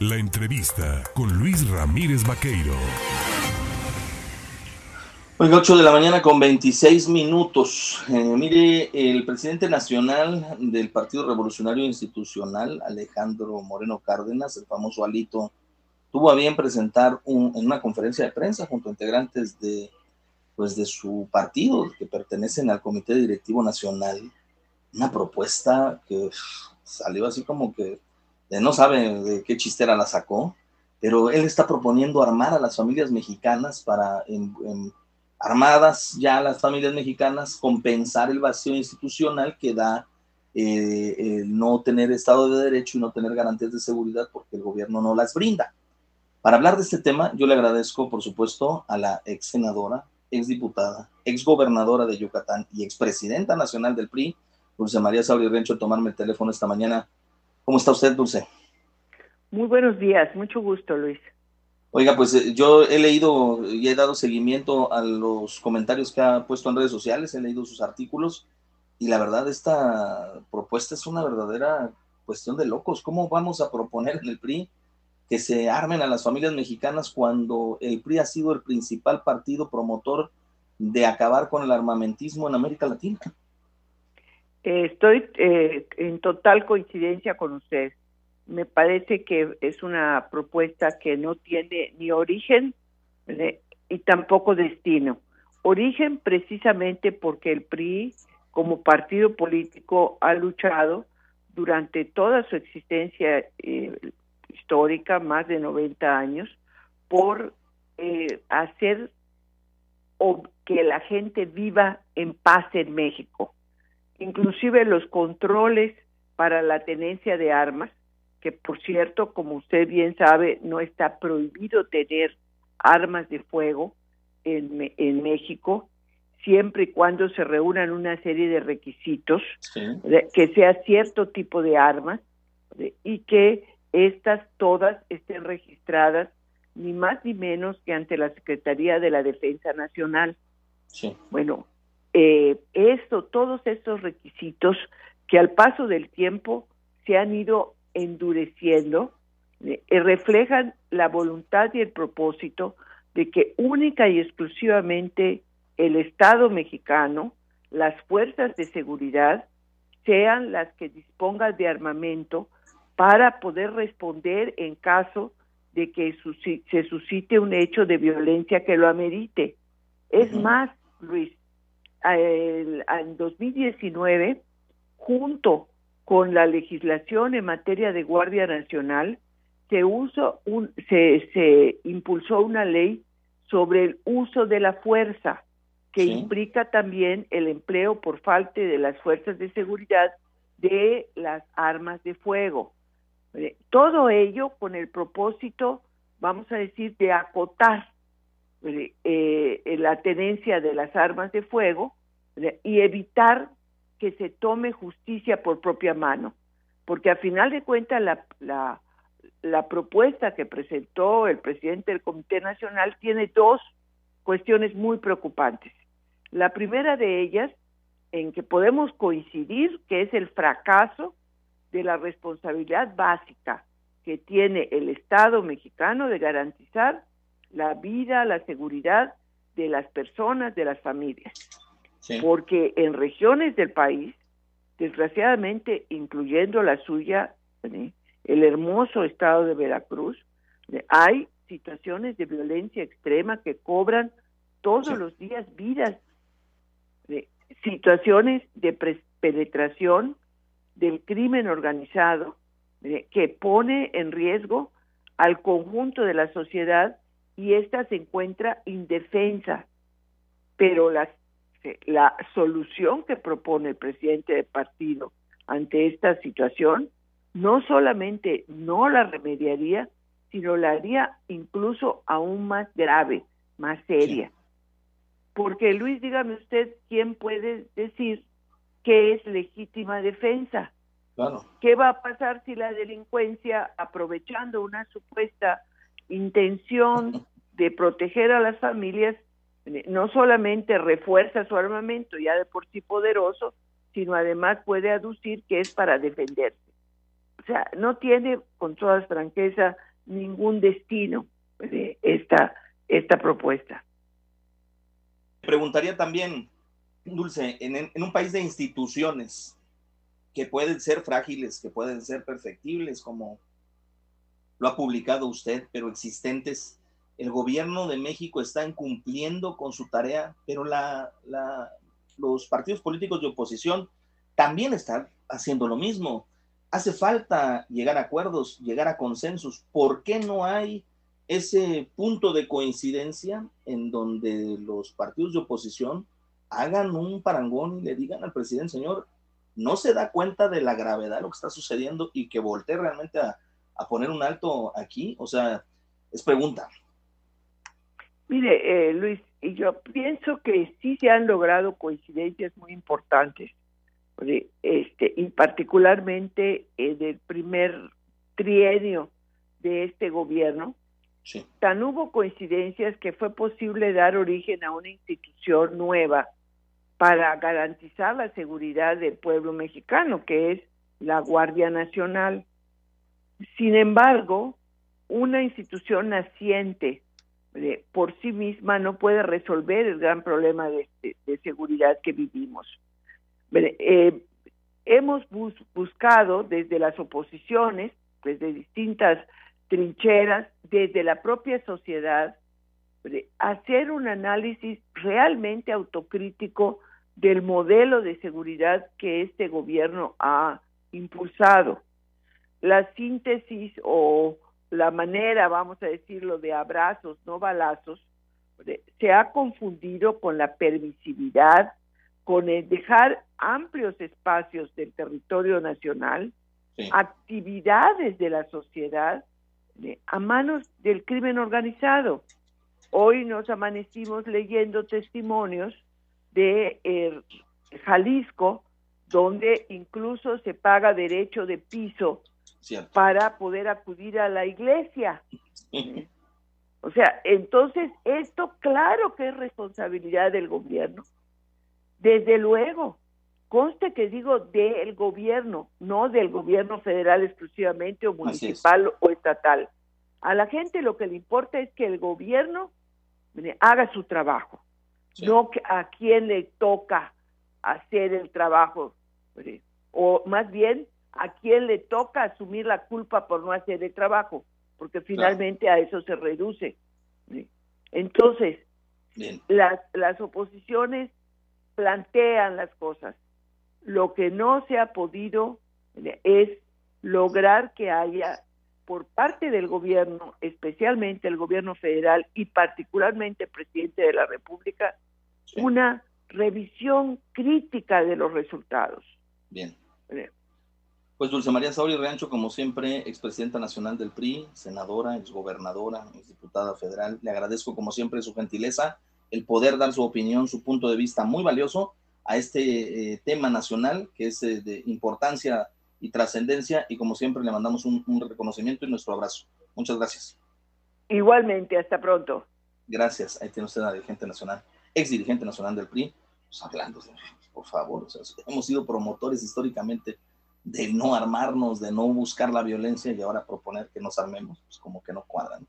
La entrevista con Luis Ramírez Vaqueiro. Oiga, 8 de la mañana con 26 minutos. Eh, mire, el presidente nacional del Partido Revolucionario Institucional, Alejandro Moreno Cárdenas, el famoso Alito, tuvo a bien presentar en una conferencia de prensa junto a integrantes de, pues, de su partido, que pertenecen al Comité Directivo Nacional, una propuesta que salió así como que no sabe de qué chistera la sacó, pero él está proponiendo armar a las familias mexicanas para, armadas ya las familias mexicanas, compensar el vacío institucional que da eh, no tener Estado de Derecho y no tener garantías de seguridad porque el gobierno no las brinda. Para hablar de este tema, yo le agradezco, por supuesto, a la ex senadora, ex diputada, ex gobernadora de Yucatán y ex presidenta nacional del PRI, Dulce María Sabri Rencho, tomarme el teléfono esta mañana. ¿Cómo está usted, Dulce? Muy buenos días, mucho gusto, Luis. Oiga, pues eh, yo he leído y he dado seguimiento a los comentarios que ha puesto en redes sociales, he leído sus artículos y la verdad esta propuesta es una verdadera cuestión de locos. ¿Cómo vamos a proponer en el PRI que se armen a las familias mexicanas cuando el PRI ha sido el principal partido promotor de acabar con el armamentismo en América Latina? Estoy eh, en total coincidencia con usted. Me parece que es una propuesta que no tiene ni origen y tampoco destino. Origen precisamente porque el PRI como partido político ha luchado durante toda su existencia eh, histórica, más de 90 años, por eh, hacer que la gente viva en paz en México inclusive los controles para la tenencia de armas, que por cierto, como usted bien sabe, no está prohibido tener armas de fuego en, en México, siempre y cuando se reúnan una serie de requisitos, que sea cierto tipo de armas y que estas todas estén registradas ni más ni menos que ante la Secretaría de la Defensa Nacional. Sí. Bueno, eh, esto, todos estos requisitos que al paso del tiempo se han ido endureciendo, eh, reflejan la voluntad y el propósito de que única y exclusivamente el Estado mexicano, las fuerzas de seguridad, sean las que dispongan de armamento para poder responder en caso de que se suscite un hecho de violencia que lo amerite. Es más, Luis, en 2019, junto con la legislación en materia de Guardia Nacional, se, uso un, se, se impulsó una ley sobre el uso de la fuerza, que implica también el empleo por falta de las fuerzas de seguridad de las armas de fuego. Eh, todo ello con el propósito, vamos a decir, de acotar eh, la tenencia de las armas de fuego y evitar que se tome justicia por propia mano, porque a final de cuentas la, la, la propuesta que presentó el presidente del Comité Nacional tiene dos cuestiones muy preocupantes. La primera de ellas, en que podemos coincidir, que es el fracaso de la responsabilidad básica que tiene el Estado mexicano de garantizar la vida, la seguridad de las personas, de las familias. Porque en regiones del país, desgraciadamente, incluyendo la suya, el hermoso estado de Veracruz, hay situaciones de violencia extrema que cobran todos los días vidas, situaciones de penetración del crimen organizado que pone en riesgo al conjunto de la sociedad y ésta se encuentra indefensa. Pero las la solución que propone el presidente del partido ante esta situación no solamente no la remediaría, sino la haría incluso aún más grave, más seria. Porque Luis, dígame usted, ¿quién puede decir que es legítima defensa? ¿Qué va a pasar si la delincuencia, aprovechando una supuesta intención de proteger a las familias, no solamente refuerza su armamento ya de por sí poderoso, sino además puede aducir que es para defenderse. sea, no tiene, con toda franqueza, ningún destino de esta, esta propuesta. Preguntaría también, Dulce, en, en un país de instituciones que pueden ser frágiles, que pueden ser perfectibles, como lo ha publicado usted, pero existentes, el gobierno de México está incumpliendo con su tarea, pero los partidos políticos de oposición también están haciendo lo mismo. Hace falta llegar a acuerdos, llegar a consensos. ¿Por qué no hay ese punto de coincidencia en donde los partidos de oposición hagan un parangón y le digan al presidente, señor, no se da cuenta de la gravedad de lo que está sucediendo y que voltee realmente a, a poner un alto aquí? O sea, es pregunta. Mire, eh, Luis, yo pienso que sí se han logrado coincidencias muy importantes, este, y particularmente en el primer trienio de este gobierno. Tan hubo coincidencias que fue posible dar origen a una institución nueva para garantizar la seguridad del pueblo mexicano, que es la Guardia Nacional. Sin embargo, una institución naciente por sí misma no puede resolver el gran problema de, seguridad que vivimos. Eh, hemos buscado desde las oposiciones, desde distintas trincheras, desde la propia sociedad, hacer un análisis realmente autocrítico del modelo de seguridad que este gobierno ha impulsado. La síntesis o la manera, vamos a decirlo, de abrazos, no balazos, se ha confundido con la permisividad, con el dejar amplios espacios del territorio nacional, actividades de la sociedad a manos del crimen organizado. Hoy nos amanecimos leyendo testimonios de eh, Jalisco, donde incluso se paga derecho de piso para poder acudir a la iglesia. o sea, entonces esto claro que es responsabilidad del gobierno. Desde luego, conste que digo del gobierno, no del gobierno federal exclusivamente o municipal o estatal. A la gente lo que le importa es que el gobierno haga su trabajo, no a quien le toca hacer el trabajo, o más bien a quién le toca asumir la culpa por no hacer el trabajo, porque finalmente a eso se reduce. Entonces, Las, las oposiciones plantean las cosas. Lo que no se ha podido es lograr que haya por parte del gobierno, especialmente el gobierno federal y particularmente el presidente de la República, una revisión crítica de los resultados. Bien. Pues Dulce María Sauri Rancho, como siempre, expresidenta nacional del PRI, senadora, exgobernadora, exdiputada federal, le agradezco como siempre su gentileza, el poder dar su opinión, su punto de vista muy valioso a este eh, tema nacional que es eh, de importancia y trascendencia y como siempre le mandamos un, reconocimiento y nuestro abrazo. Muchas gracias. Igualmente, hasta pronto. Gracias. Ahí tiene usted a la dirigente nacional, ex dirigente nacional del PRI, pues hablando, por favor, hemos sido promotores históricamente de no armarnos, de no buscar la violencia y ahora proponer que nos armemos, pues como que no cuadran.